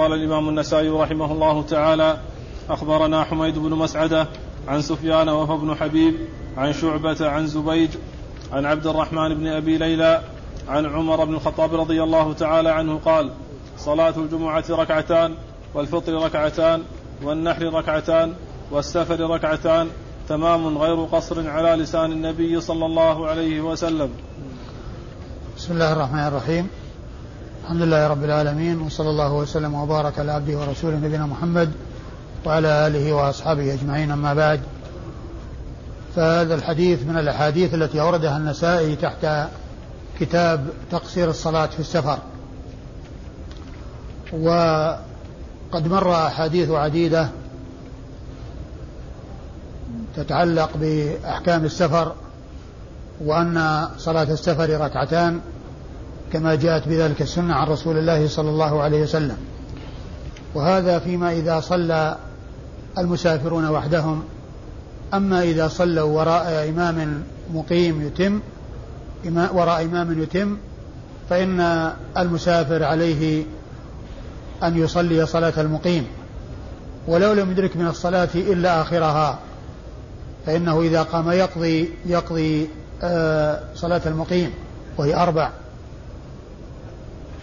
قال الإمام النسائي رحمه الله تعالى أخبرنا حميد بن مسعدة عن سفيان وهو بن حبيب عن شعبة عن زبيج عن عبد الرحمن بن أبي ليلى عن عمر بن الخطاب رضي الله تعالى عنه قال صلاة الجمعة ركعتان والفطر ركعتان والنحر ركعتان والسفر ركعتان تمام غير قصر على لسان النبي صلى الله عليه وسلم. بسم الله الرحمن الرحيم. الحمد لله رب العالمين وصلى الله وسلم وبارك على عبده ورسوله نبينا محمد وعلى آله وأصحابه أجمعين أما بعد. فهذا الحديث من الأحاديث التي أوردها النسائي تحت كتاب تقصير الصلاة في السفر. وقد مر أحاديث عديدة تتعلق بأحكام السفر وأن صلاة السفر ركعتان كما جاءت بذلك السنة عن رسول الله صلى الله عليه وسلم. وهذا فيما إذا صلى المسافرون وحدهم. أما إذا صلوا وراء إمام مقيم يتم وراء إمام يتم فإن المسافر عليه أن يصلي صلاة المقيم. ولو لم يدرك من الصلاة إلا آخرها فإنه إذا قام يقضي يقضي آه، صلاة المقيم وهي أربع.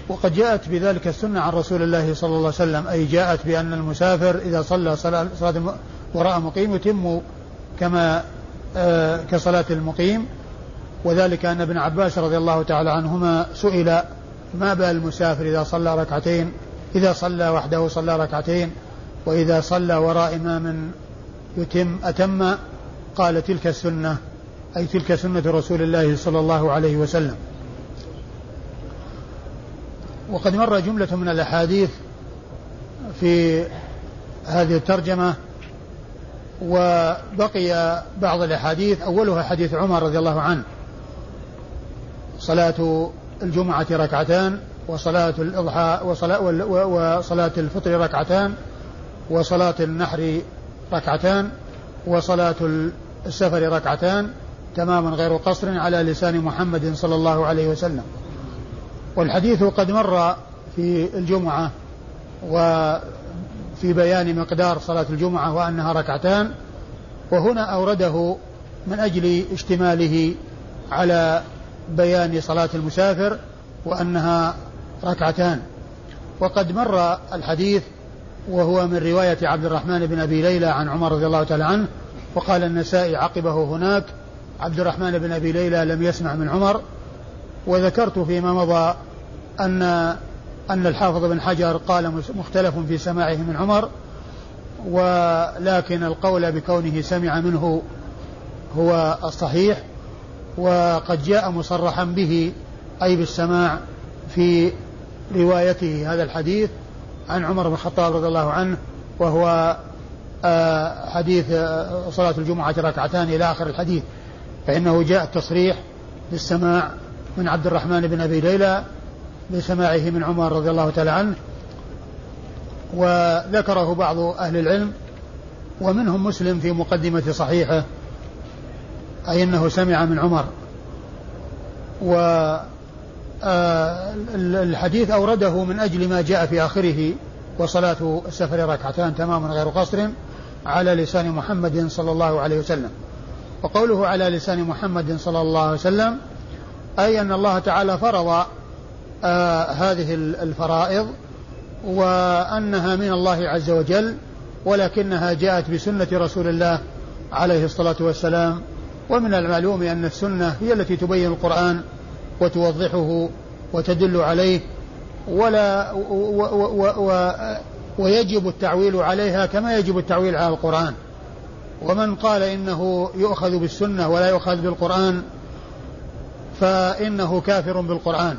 وقد جاءت بذلك السنة عن رسول الله صلى الله عليه وسلم أي جاءت بأن المسافر إذا صلى صلاة, صلاة وراء مقيم يتم كما آه كصلاة المقيم. وذلك أن ابن عباس رضي الله تعالى عنهما سئل ما بال المسافر إذا صلى ركعتين؟ إذا صلى وحده صلى ركعتين. وإذا صلى وراء إمام يتم أتم؟ قال تلك السنة أي تلك سنة رسول الله صلى الله عليه وسلم. وقد مر جملة من الأحاديث في هذه الترجمة وبقي بعض الأحاديث أولها حديث عمر رضي الله عنه. صلاة الجمعة ركعتان وصلاة الإضحى وصلاة, وصلاة الفطر ركعتان وصلاة النحر ركعتان وصلاة السفر ركعتان تماما غير قصر على لسان محمد صلى الله عليه وسلم. والحديث قد مر في الجمعة وفي بيان مقدار صلاة الجمعة وأنها ركعتان وهنا أورده من أجل اشتماله على بيان صلاة المسافر وأنها ركعتان. وقد مر الحديث وهو من رواية عبد الرحمن بن أبي ليلى عن عمر رضي الله تعالى عنه وقال النسائي عقبه هناك عبد الرحمن بن أبي ليلى لم يسمع من عمر وذكرت فيما مضى أن أن الحافظ بن حجر قال مختلف في سماعه من عمر ولكن القول بكونه سمع منه هو الصحيح وقد جاء مصرحا به أي بالسماع في روايته هذا الحديث عن عمر بن الخطاب رضي الله عنه وهو آه، حديث آه، صلاة الجمعة ركعتان إلى آخر الحديث فإنه جاء التصريح بالسماع من عبد الرحمن بن أبي ليلى بسماعه من عمر رضي الله تعالى عنه وذكره بعض أهل العلم ومنهم مسلم في مقدمة صحيحة أي أنه سمع من عمر. و آه، الحديث أورده من أجل ما جاء في آخره وصلاة السفر ركعتان تماما غير قصر على لسان محمد صلى الله عليه وسلم. وقوله على لسان محمد صلى الله عليه وسلم أي أن الله تعالى فرض آه هذه الفرائض وأنها من الله عز وجل ولكنها جاءت بسنة رسول الله عليه الصلاة والسلام. ومن المعلوم أن السنة هي التي تبين القرآن وتوضحه وتدل عليه ولا و و و ويجب التعويل عليها كما يجب التعويل على القرآن. ومن قال إنه يؤخذ بالسنة ولا يؤخذ بالقرآن فإنه كافر بالقرآن.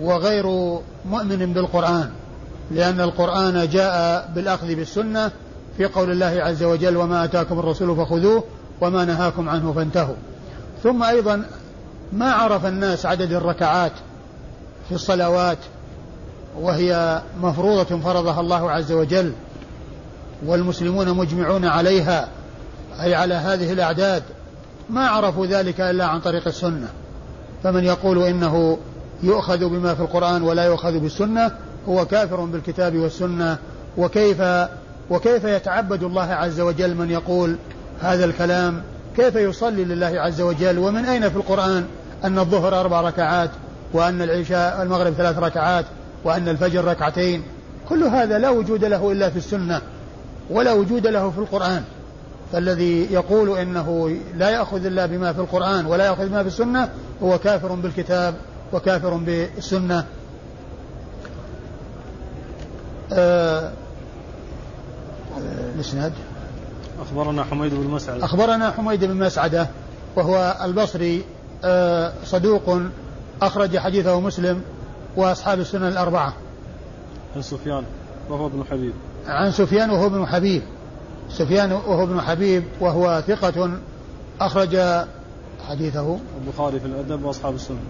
وغير مؤمن بالقرآن لأن القرآن جاء بالأخذ بالسنة في قول الله عز وجل وما أتاكم الرسول فخذوه وما نهاكم عنه فانتهوا. ثم أيضا ما عرف الناس عدد الركعات في الصلوات وهي مفروضة فرضها الله عز وجل والمسلمون مجمعون عليها أي على هذه الأعداد ما عرفوا ذلك إلا عن طريق السنة. فمن يقول إنه يؤخذ بما في القرآن ولا يؤخذ بالسنة هو كافر بالكتاب والسنة. وكيف وكيف يتعبد الله عز وجل من يقول هذا الكلام؟ كيف يصلي لله عز وجل؟ ومن أين في القرآن أن الظهر أربع ركعات وأن العشاء المغرب ثلاث ركعات وأن الفجر ركعتين؟ كل هذا لا وجود له إلا في السنة ولا وجود له في القرآن. فالذي يقول إنه لا يأخذ إلا بما في القرآن ولا يأخذ بما في السنة هو كافر بالكتاب وكافر بالسنه آه الإسناد. أخبرنا حميد بن مسعدة. أخبرنا حميد بن مسعدة وهو البصري آه صدوق أخرج حديثه مسلم وأصحاب السنن الأربعة. عن سفيان وهو ابن حبيب. عن سفيان وهو ابن حبيب. سفيان وهو ابن حبيب وهو ثقة أخرج حديثه. البخاري في الأدب وأصحاب السنن.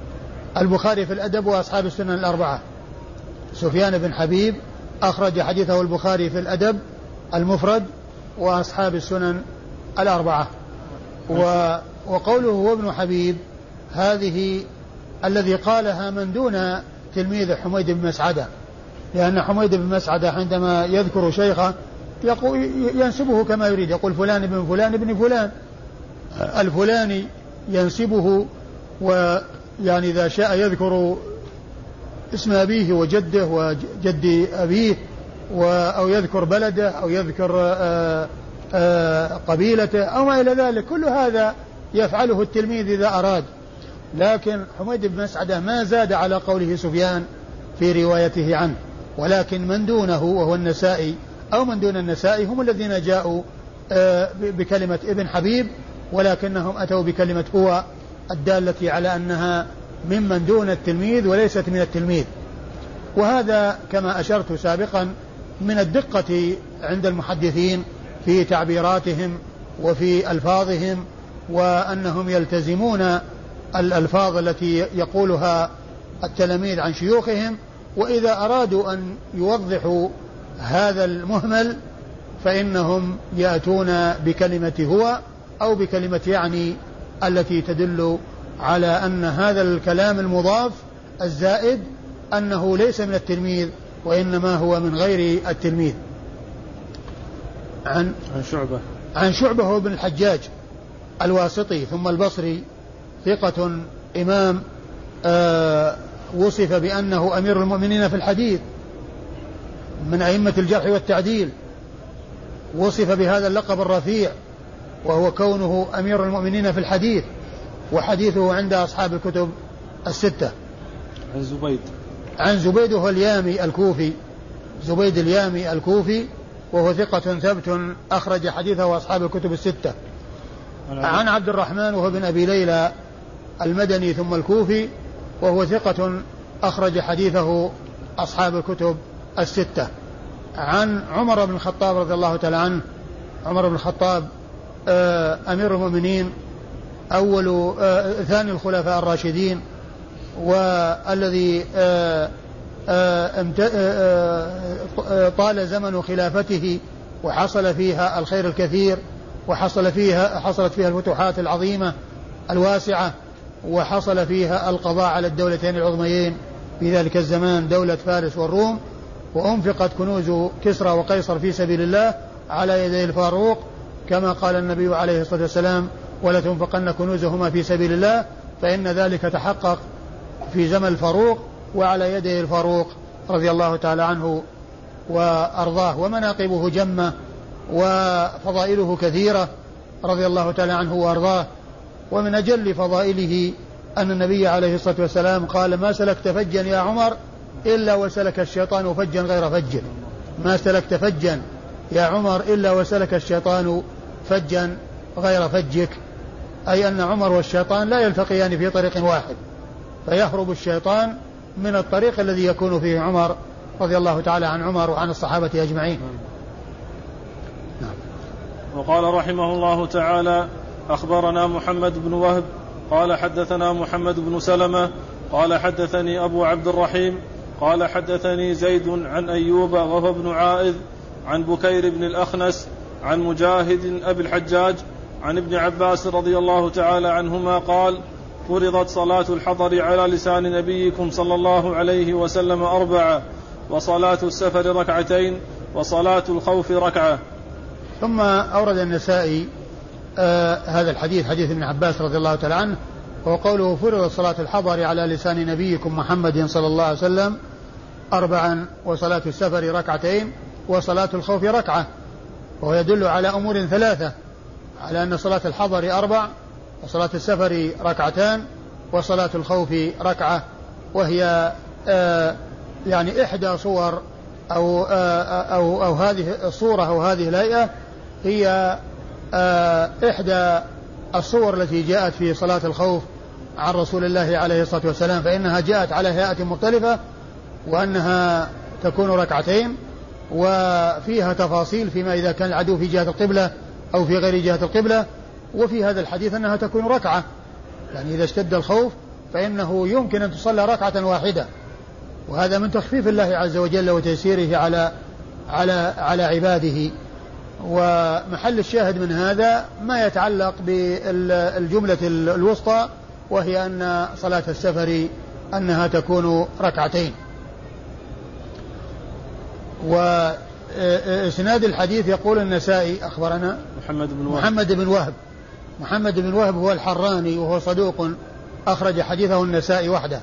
البخاري في الأدب وأصحاب السنن الأربعة. سفيان بن حبيب أخرج حديثه البخاري في الأدب المفرد وأصحاب السنن الأربعة. و وقوله هو ابن حبيب هذه الذي قالها من دون تلميذ حميد بن مسعدة. لأن حميد بن مسعدة عندما يذكر شيخه يقول ينسبه كما يريد يقول فلان ابن فلان ابن فلان. الفلاني ينسبه ويعني إذا شاء يذكر اسم أبيه وجده وجد أبيه أو يذكر بلده أو يذكر آه، آه، قبيلته أو ما إلى ذلك. كل هذا يفعله التلميذ إذا أراد. لكن حميد بن مسعدة ما زاد على قوله سفيان في روايته عنه. ولكن من دونه وهو النسائي أو من دون النسائي هم الذين جاءوا آه، بكلمة ابن حبيب ولكنهم أتوا بكلمة هو. الدالة على أنها ممن دون التلميذ وليست من التلميذ. وهذا كما أشرت سابقا من الدقة عند المحدثين في تعبيراتهم وفي ألفاظهم وأنهم يلتزمون الألفاظ التي يقولها التلاميذ عن شيوخهم وإذا أرادوا أن يوضحوا هذا المهمل فإنهم يأتون بكلمة هو أو بكلمة يعني التي تدل على أن هذا الكلام المضاف الزائد أنه ليس من التلميذ وإنما هو من غير التلميذ. عن عن شعبة. عن شعبة هو بن الحجاج الواسطي ثم البصري ثقة إمام آه وصف بأنه أمير المؤمنين في الحديث من أئمة الجرح والتعديل وصف بهذا اللقب الرفيع وهو كونه أمير المؤمنين في الحديث وحديثه عند أصحاب الكتب الستة. عن زبيد. عن زبيد وهو اليامي الكوفي. زبيد اليامي الكوفي وهو ثقة ثبت أخرج حديثه أصحاب الكتب الستة. عن عبد الرحمن وهو بن أبي ليلى المدني ثم الكوفي وهو ثقة أخرج حديثه أصحاب الكتب الستة. عن عمر بن الخطاب رضي الله تعالى عنه عمر بن الخطاب أمير المؤمنين أول آه، ثاني الخلفاء الراشدين والذي آه، طال زمن خلافته وحصل فيها الخير الكثير وحصل فيها حصلت فيها الفتوحات العظيمة الواسعة وحصل فيها القضاء على الدولتين العظميين في ذلك الزمان دولة فارس والروم وأنفقت كنوز كسرى وقيصر في سبيل الله على يدي الفاروق كما قال النبي عليه الصلاة والسلام ولا تنفقن كنوزهما في سبيل الله فإن ذلك تحقق في زمن الفاروق وعلى يدي الفاروق رضي الله تعالى عنه وأرضاه ومناقبه جمة وفضائله كثيرة رضي الله تعالى عنه وأرضاه. ومن أجل فضائله أن النبي عليه الصلاة والسلام قال ما سلكت فجا يا عمر إلا وسلك الشيطان فجا غير فج. ما سلكت فجا يا عمر إلا وسلك الشيطان فجا غير فجك أي أن عمر والشيطان لا يلتقيان في طريق واحد فيهرب الشيطان من الطريق الذي يكون فيه عمر رضي الله تعالى عن عمر وعن الصحابة أجمعين نعم. وقال رحمه الله تعالى أخبرنا محمد بن وهب قال حدثنا محمد بن سلمة قال حدثني أبو عبد الرحيم قال حدثني زيد عن أيوب وهو ابن عائذ عن بكير بن الأخنس عن مجاهد أبي الحجاج عن ابن عباس رضي الله تعالى عنهما قال فرضت صلاة الحضر على لسان نبيكم صلى الله عليه وسلم أربعة وصلاة السفر ركعتين وصلاة الخوف ركعة. ثم أورد النسائي آه هذا الحديث حديث ابن عباس رضي الله تعالى عنه وهو قوله فرضت صلاة الحضر على لسان نبيكم محمد صلى الله عليه وسلم أربعا وصلاة السفر ركعتين وصلاة الخوف ركعة. وهو يدل على أمور ثلاثة على أن صلاة الحضر أربع وصلاة السفر ركعتان وصلاة الخوف ركعة وهي آه يعني إحدى صور أو آه أو أو هذه الصورة أو هذه الهيئة هي آه إحدى الصور التي جاءت في صلاة الخوف عن رسول الله عليه الصلاة والسلام فإنها جاءت على هيئة مختلفة وأنها تكون ركعتين وفيها تفاصيل فيما إذا كان العدو في جهة القبلة أو في غير جهة القبلة وفي هذا الحديث أنها تكون ركعة. يعني إذا اشتد الخوف فإنه يمكن أن تصلى ركعة واحدة. وهذا من تخفيف الله عز وجل وتيسيره على على على عباده. ومحل الشاهد من هذا ما يتعلق بالجملة الوسطى وهي أن صلاة السفر أنها تكون ركعتين. وإسناد الحديث يقول النسائي أخبرنا؟ محمد بن وهب. محمد بن وهب. محمد بن وهب هو الحراني وهو صدوق أخرج حديثه النسائي وحده.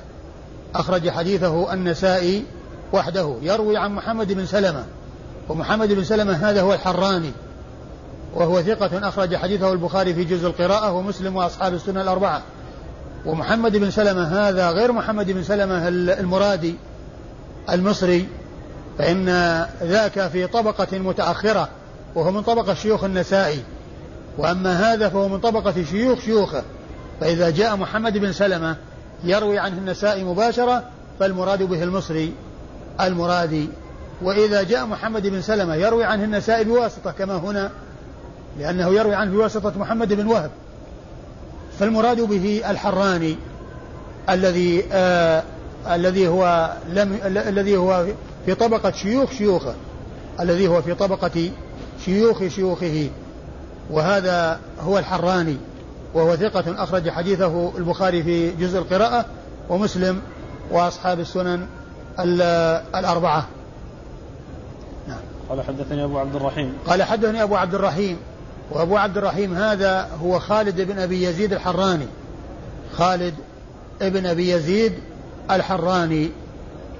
أخرج حديثه النسائي وحده. يروي عن محمد بن سلمة. ومحمد بن سلمة هذا هو الحراني. وهو ثقة أخرج حديثه البخاري في جزء القراءة ومسلم وأصحاب السنة الأربعة. ومحمد بن سلمة هذا غير محمد بن سلمة المرادي المصري. فإن ذاك في طبقة متأخرة وهو من طبقة شيوخ النسائي. وأما هذا فهو من طبقة شيوخ شيوخه. فإذا جاء محمد بن سلمة يروي عنه النسائي مباشرة فالمراد به المصري المرادي. وإذا جاء محمد بن سلمة يروي عنه النسائي بواسطة كما هنا لأنه يروي عنه بواسطة محمد بن وهب. فالمراد به الحراني الذي آه الذي هو لم الذي هو في طبقة شيوخ شيوخه الذي هو في طبقة شيوخ شيوخه. وهذا هو الحراني وهو ثقة أخرج حديثه البخاري في جزء القراءة ومسلم وأصحاب السنن الأربعة. نعم. قال حدثني أبو عبد الرحيم. قال حدثني أبو عبد الرحيم وأبو عبد الرحيم هذا هو خالد بن أبي يزيد الحراني. خالد ابن أبي يزيد الحراني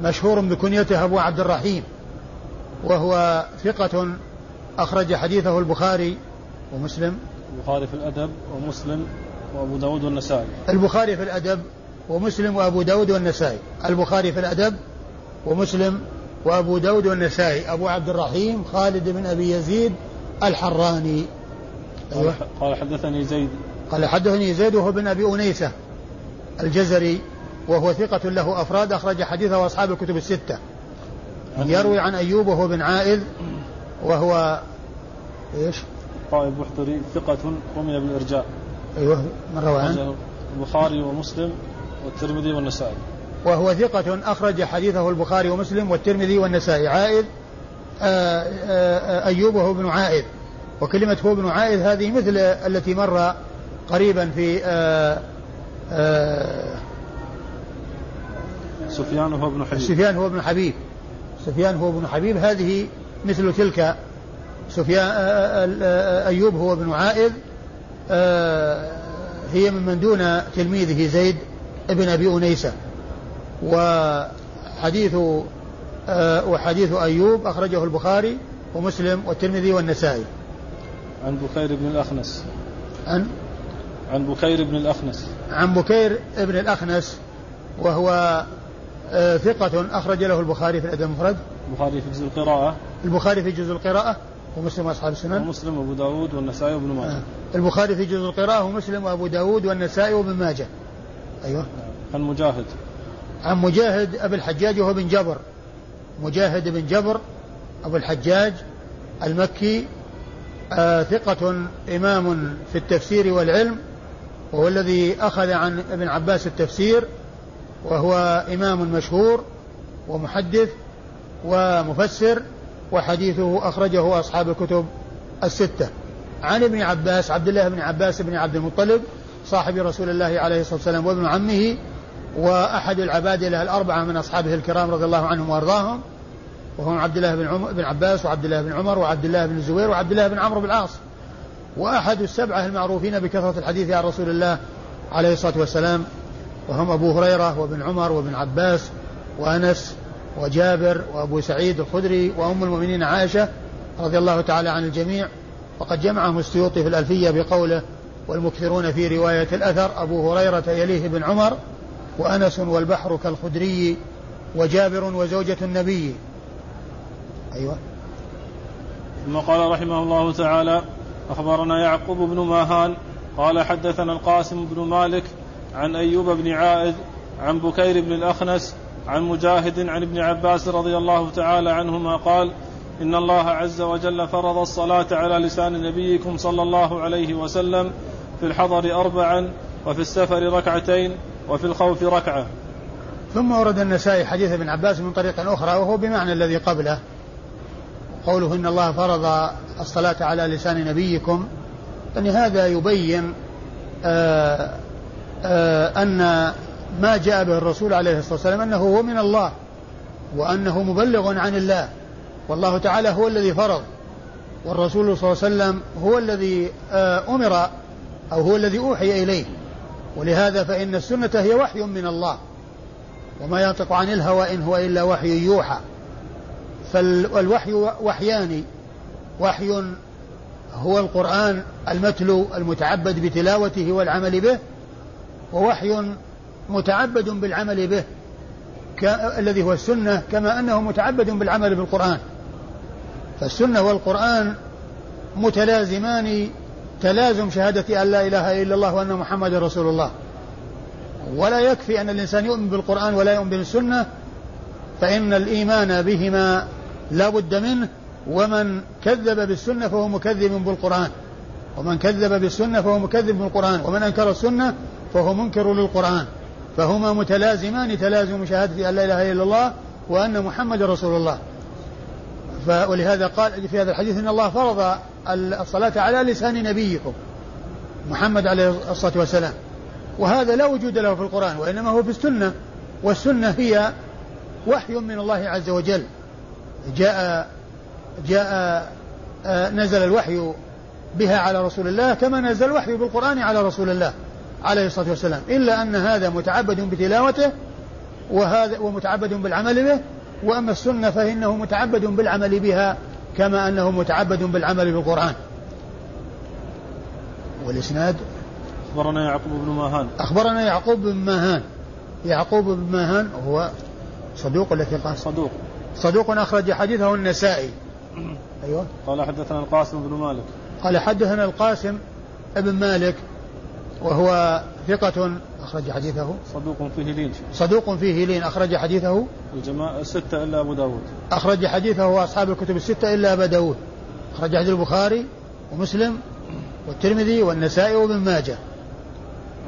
مشهور بكنيته أبو عبد الرحيم وهو ثقة أخرج حديثه البخاري ومسلم. البخاري في الأدب ومسلم وأبو داود والنسائي. البخاري في الأدب ومسلم وأبو داود والنسائي. البخاري في الأدب ومسلم وأبو داود والنسائي. أبو عبد الرحيم خالد بن أبي يزيد الحراني. أيوة. قال حدثني زيد. قال حدثني زيد وهو بن أبي أنيسة الجزري. وهو ثقة له أفراد أخرج حديثه أصحاب الكتب الستة. يروي عن أيوب وهو بن عائذ وهو إيش؟ طائب بحتري ثقة رمي بالإرجاء أيوه من روى عنه؟ البخاري ومسلم والترمذي والنسائي. وهو ثقة أخرج حديثه البخاري ومسلم والترمذي والنسائي. عائذ آآ آآ أيوب وهو ابن عائذ وكلمة هو ابن عائذ هذه مثل التي مر قريبا في آآ آآ سفيان هو ابن حبيب. سفيان هو ابن حبيب. سفيان هو ابن حبيب. هذه مثل تلك سفيان أيوب هو ابن عائذ. هي ممن دون تلميذه زيد ابن أبي أنيسة. وحديث وحديث أيوب أخرجه البخاري ومسلم والترمذي والنسائي. عن بخير بن الأخنس. عن؟ عن بكير بن الأخنس. عن بكير بن الأخنس وهو آه ثقة أخرج له البخاري في الأدب المفرد. البخاري في جزء القراءة. البخاري في جزء القراءة ومسلم وأصحاب السنن. ومسلم وأبو داود والنسائي وابن ماجه. آه. البخاري في جزء القراءة ومسلم وأبو داود والنسائي وابن ماجه. أيوه. عن مجاهد. عن مجاهد أبي الحجاج وهو بن جبر. مجاهد بن جبر أبو الحجاج المكي. آه ثقة إمام في التفسير والعلم. وهو الذي أخذ عن ابن عباس التفسير. وهو إمام مشهور ومحدث ومفسر وحديثه أخرجه أصحاب الكتب الستة. عن ابن عباس عبد الله بن عباس بن عبد المطلب صاحب رسول الله عليه الصلاة والسلام وابن عمه وأحد العبادلة الأربعة من أصحابه الكرام رضي الله عنهم وأرضاهم وهم عبد الله بن, عمر بن عباس وعبد الله بن عمر وعبد الله بن الزبير وعبد الله بن عمرو بن العاص. وأحد السبعة المعروفين بكثرة الحديث عن رسول الله عليه الصلاة والسلام وهم أبو هريرة وابن عمر وابن عباس وأنس وجابر وأبو سعيد الخدري وأم المؤمنين عائشة رضي الله تعالى عن الجميع. وقد جمعهم السيوطي في الألفية بقوله والمكثرون في رواية الأثر أبو هريرة يليه بن عمر وأنس والبحر كالخدري وجابر وزوجة النبي. أيوة. ثم قال رحمه الله تعالى أخبرنا يعقوب بن ماهان قال حدثنا القاسم بن مالك عن أيوب بن عائذ عن بكير بن الأخنس عن مجاهد عن ابن عباس رضي الله تعالى عنهما قال إن الله عز وجل فرض الصلاة على لسان نبيكم صلى الله عليه وسلم في الحضر أربعا وفي السفر ركعتين وفي الخوف ركعة. ثم ورد النسائي حديث ابن عباس من طريق أخرى وهو بمعنى الذي قبله. قوله إن الله فرض الصلاة على لسان نبيكم يعني هذا يبين آه، أن ما جاء به الرسول عليه الصلاة والسلام أنه هو من الله وأنه مبلغ عن الله والله تعالى هو الذي فرض والرسول صلى الله عليه وسلم هو الذي آه، أمر أو هو الذي أوحي إليه ولهذا فإن السنة هي وحي من الله وما ينطق عن الهوى إن هو إلا وحي يوحى. فالوحي وحيان وحي هو القرآن المتلو المتعبد بتلاوته والعمل به ووحي متعبد بالعمل به الذي هو السنة كما أنه متعبد بالعمل بالقرآن. فالسنة والقرآن متلازمان تلازم شهادة أن لا إله إلا الله وأن محمد رسول الله. ولا يكفي أن الإنسان يؤمن بالقرآن ولا يؤمن بالسنة فإن الإيمان بهما لا بد منه ومن كذب بالسنة فهو مكذب بالقرآن. ومن كذب بالسنة فهو مكذب بالقرآن. ومن أنكر السنة فهو منكر للقرآن فهما متلازمان تلازم شهادة أن لا إله إلا الله وأن محمد رسول الله. ولهذا قال في هذا الحديث إن الله فرض الصلاة على لسان نبيكم محمد عليه الصلاة والسلام. وهذا لا وجود له في القرآن وإنما هو في السنة والسنة هي وحي من الله عز وجل. جاء جاء آه، نزل الوحي بها على رسول الله كما نزل الوحي بالقرآن على رسول الله. عليه الصلاة والسلام إلا أن هذا متعبد بتلاوته وهذا ومتعبد بالعمل به وأما السنة فإنه متعبد بالعمل بها كما أنه متعبد بالعمل بالقرآن. والإسناد؟ أخبرنا يعقوب بن ماهان. أخبرنا يعقوب بن ماهان. يعقوب بن ماهان هو صدوق التي قال صدوق. صدوق أخرج حديثه النسائي. أيوه. قال حدثنا القاسم بن مالك. قال حدثنا القاسم بن مالك وهو ثقة أخرج حديثه. صدوق فيه لين. صدوق فيه لين أخرج حديثه. الجماعة الستة إلا أبو داود. أخرج حديثه أصحاب الكتب الستة إلا أبا داود. أخرج حديث البخاري ومسلم والترمذي والنسائي وابن ماجه.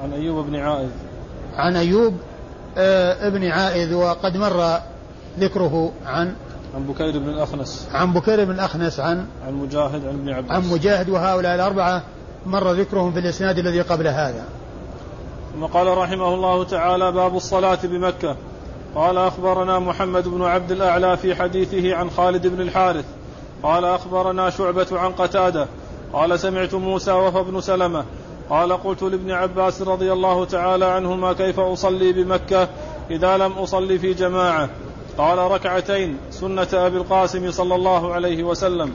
عن أيوب بن عائذ. عن أيوب آه ابن عائذ وقد مر ذكره عن عن بكير بن الأخنس. عن بكير بن الأخنس عن عن مجاهد عن ابن عباس. عن مجاهد وهؤلاء الأربعة مر ذكرهم في الإسناد الذي قبل هذا. ثم قال رحمه الله تعالى باب الصلاة بمكة. قال أخبرنا محمد بن عبد الأعلى في حديثه عن خالد بن الحارث. قال أخبرنا شعبة عن قتادة. قال سمعت موسى وفى بن سلمة. قال قلت لابن عباس رضي الله تعالى عنهما كيف أصلي بمكة إذا لم أصلي في جماعة؟ قال ركعتين سنة أبي القاسم صلى الله عليه وسلم.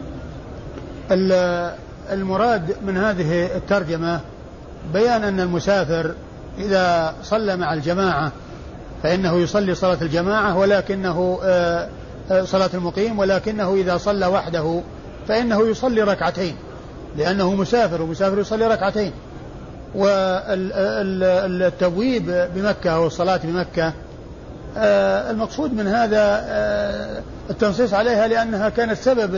المراد من هذه الترجمة بيان أن المسافر إذا صلى مع الجماعة فإنه يصلي صلاة الجماعة ولكنه آه، آه، صلاة المقيم ولكنه إذا صلى وحده فإنه يصلي ركعتين لأنه مسافر ومسافر يصلي ركعتين. والتبويب بمكة أو الصلاة بمكة آه، المقصود من هذا التنصيص عليها لأنها كانت سبب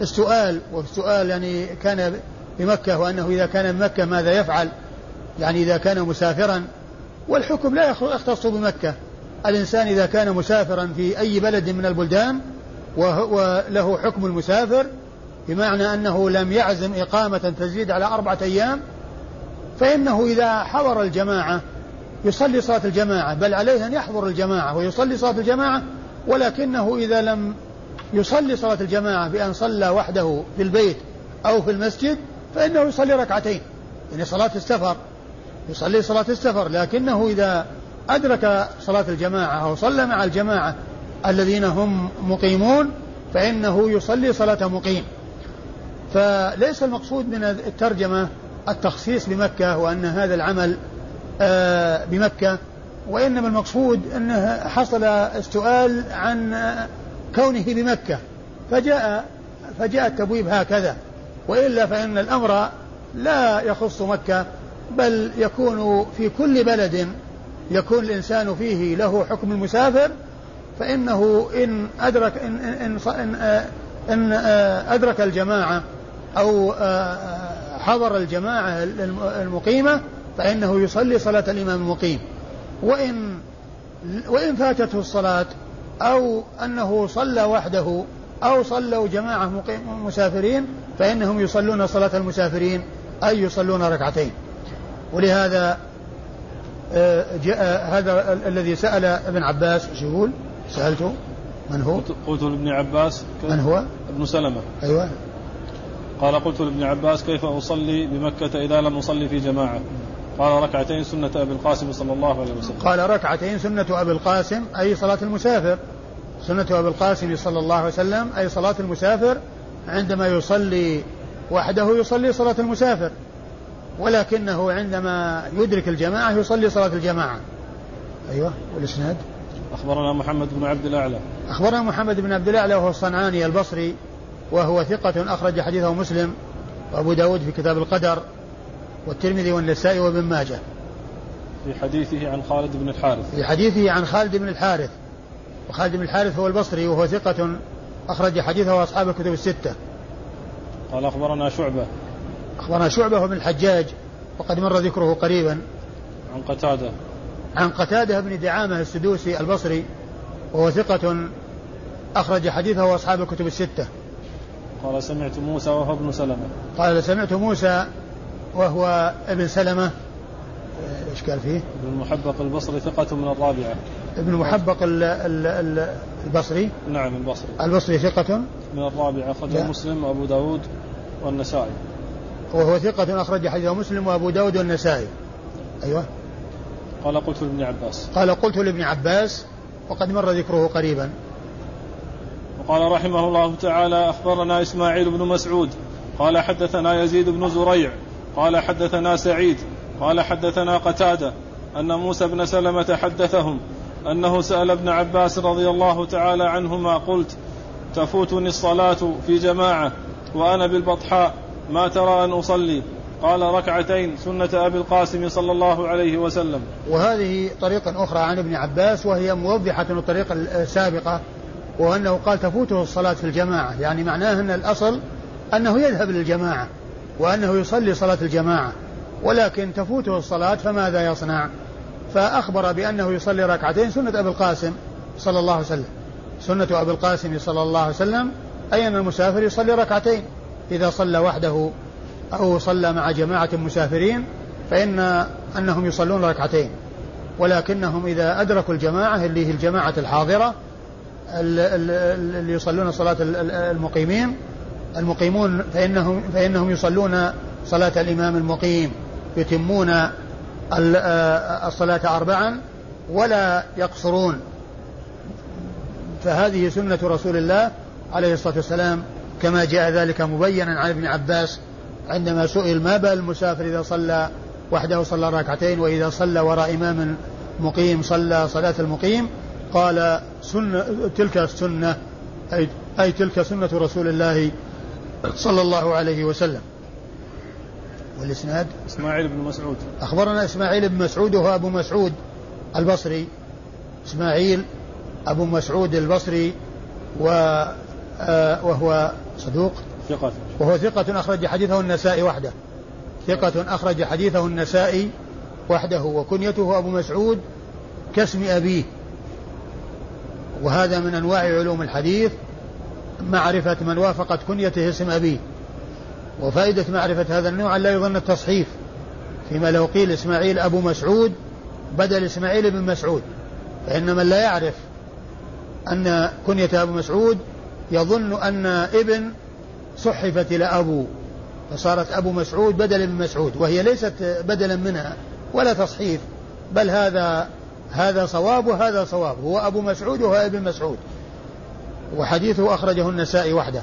السؤال والسؤال يعني كان بمكة وأنه إذا كان بمكة ماذا يفعل؟ يعني إذا كان مسافرا. والحكم لا يختص بمكة. الإنسان إذا كان مسافرا في أي بلد من البلدان وله حكم المسافر بمعنى أنه لم يعزم إقامة تزيد على أربعة أيام فإنه إذا حضر الجماعة يصلي صلاة الجماعة بل عليه أن يحضر الجماعة ويصلي صلاة الجماعة ولكنه إذا لم يصلي صلاة الجماعة بأن صلى وحده في البيت أو في المسجد فإنه يصلي ركعتين. يعني صلاة السفر يصلي صلاة السفر لكنه إذا أدرك صلاة الجماعة أو صلى مع الجماعة الذين هم مقيمون فإنه يصلي صلاة مقيم. فليس المقصود من الترجمة التخصيص بمكة وأن هذا العمل آه، بمكة وإنما المقصود أنه حصل السؤال عن كونه بمكة فجاء فجاء التبويب هكذا. وإلا فإن الأمر لا يخص مكة بل يكون في كل بلد يكون الإنسان فيه له حكم المسافر. فإنه إن أدرك إن إن إن, إن أدرك الجماعة أو حضر الجماعة المقيمة فإنه يصلي صلاة الإمام المقيم. وإن وإن فاتته الصلاة أو أنه صلى وحده أو صلوا جماعة مسافرين فإنهم يصلون صلاة المسافرين أي يصلون ركعتين ولهذا آه، جاء هذا الذي سأل ابن عباس إيش يقول؟ سألته من هو؟ قلت لابن عباس من هو؟ ابن سلمة أيوه قال قلت لابن عباس كيف أصلي بمكة إذا لم أصلي في جماعة قال ركعتين سنة أبي القاسم صلى الله عليه وسلم. قال ركعتين سنة أبي القاسم أي صلاة المسافر. سنة أبي القاسم صلى الله عليه وسلم أي صلاة المسافر عندما يصلي وحده يصلي صلاة المسافر ولكنه عندما يدرك الجماعة يصلي صلاة الجماعة. أيوة والإسناد؟ أخبرنا محمد بن عبد الأعلى. أخبرنا محمد بن عبد الأعلى وهو الصنعاني البصري وهو ثقة أخرج حديثه مسلم وأبو داود في كتاب القدر. والترمذي والنسائي وابن ماجه. في حديثه عن خالد بن الحارث. في حديثه عن خالد بن الحارث. وخالد بن الحارث هو البصري وهو ثقة أخرج حديثه أصحاب الكتب الستة. قال أخبرنا شعبة. أخبرنا شعبة بن الحجاج وقد مر ذكره قريبا. عن قتادة. عن قتادة بن دعامة السدوسي البصري وهو ثقة أخرج حديثه أصحاب الكتب الستة. قال سمعت موسى وهو ابن سلمة. قال سمعت موسى وهو ابن سلمة. إيش قال فيه؟ ابن المحبق البصري ثقة من الرابعة. ابن محبق البصري؟ نعم البصري. البصري ثقة؟ من الرابعة أخرجه مسلم وأبو داود والنسائي. وهو ثقة أخرج حديثه مسلم وأبو داود والنسائي. أيوه. قال قلت لابن عباس. قال قلت لابن عباس وقد مر ذكره قريبا. وقال رحمه الله تعالى أخبرنا إسماعيل بن مسعود قال حدثنا يزيد بن زريع قال حدثنا سعيد قال حدثنا قتادة أن موسى بن سلمة حدثهم أنه سأل ابن عباس رضي الله تعالى عنهما قلت تفوتني الصلاة في جماعة وأنا بالبطحاء ما ترى أن أصلي؟ قال ركعتين سنة أبي القاسم صلى الله عليه وسلم. وهذه طريقة أخرى عن ابن عباس وهي موضحة الطريقة السابقة وأنه قال تفوته الصلاة في الجماعة. يعني معناه أن الأصل أنه يذهب للجماعة. وأنه يصلي صلاة الجماعة ولكن تفوته الصلاة فماذا يصنع؟ فأخبر بأنه يصلي ركعتين سنة أبي القاسم صلى الله عليه وسلم. سنة أبي القاسم صلى الله عليه وسلم أي أن المسافر يصلي ركعتين؟ إذا صلى وحده أو صلى مع جماعة مسافرين فإن أنهم يصلون ركعتين. ولكنهم إذا أدركوا الجماعة اللي هي الجماعة الحاضرة اللي يصلون صلاة المقيمين المقيمون فإنهم فإنهم يصلون صلاة الإمام المقيم يتمون آه، الصلاة أربعا ولا يقصرون. فهذه سنة رسول الله عليه الصلاة والسلام كما جاء ذلك مبينا عن ابن عباس عندما سئل ما بال المسافر إذا صلى وحده صلى ركعتين وإذا صلى وراء إمام مقيم صلى صلاة المقيم؟ قال سنة تلك السنة أي, أي تلك سنة رسول الله صلى الله عليه وسلم. والإسناد؟ إسماعيل بن مسعود. أخبرنا إسماعيل بن مسعود وهو أبو مسعود البصري. إسماعيل أبو مسعود البصري و آه وهو صدوق. ثقة. وهو ثقة أخرج حديثه النسائي وحده. ثقة أخرج حديثه النسائي وحده. وكنيته أبو مسعود كاسم أبيه. وهذا من أنواع علوم الحديث. معرفة من وافقت كنيته اسم أبيه. وفائدة معرفة هذا النوع لا يظن التصحيف. فيما لو قيل إسماعيل أبو مسعود بدل إسماعيل بن مسعود. فإن من لا يعرف أن كنية أبو مسعود يظن أن ابن صحفت إلى أبو. فصارت أبو مسعود بدلا من مسعود. وهي ليست بدلا منها ولا تصحيف. بل هذا هذا صواب وهذا صواب. هو أبو مسعود وهو ابن مسعود. وحديثه أخرجه النسائي وحده.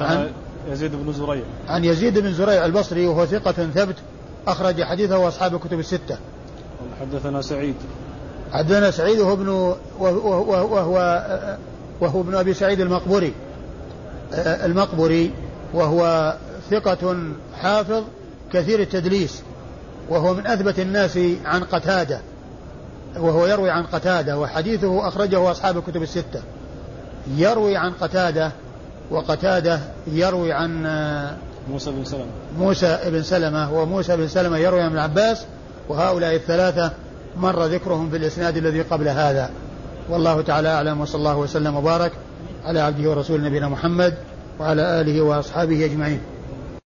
عن يزيد بن زريع. عن يزيد بن زريع البصري وهو ثقة ثبت أخرج حديثه أصحاب الكتب الستة. حدثنا سعيد. حدثنا سعيد وهو ابن وهو, وهو, وهو ابن أبي سعيد المقبري المقبري وهو ثقة حافظ كثير التدليس وهو من أثبت الناس عن قتادة وهو يروي عن قتادة وحديثه أخرجه أصحاب الكتب الستة. يروي عن قتادة وقتادة يروي عن موسى بن سلمة. موسى بن سلمة وموسى بن سلمة يروي عن ابن عباس وهؤلاء الثلاثة مر ذكرهم في الإسناد الذي قبل هذا. والله تعالى أعلم وصلى الله وسلم وبارك على عبده ورسوله نبينا محمد وعلى آله وأصحابه أجمعين.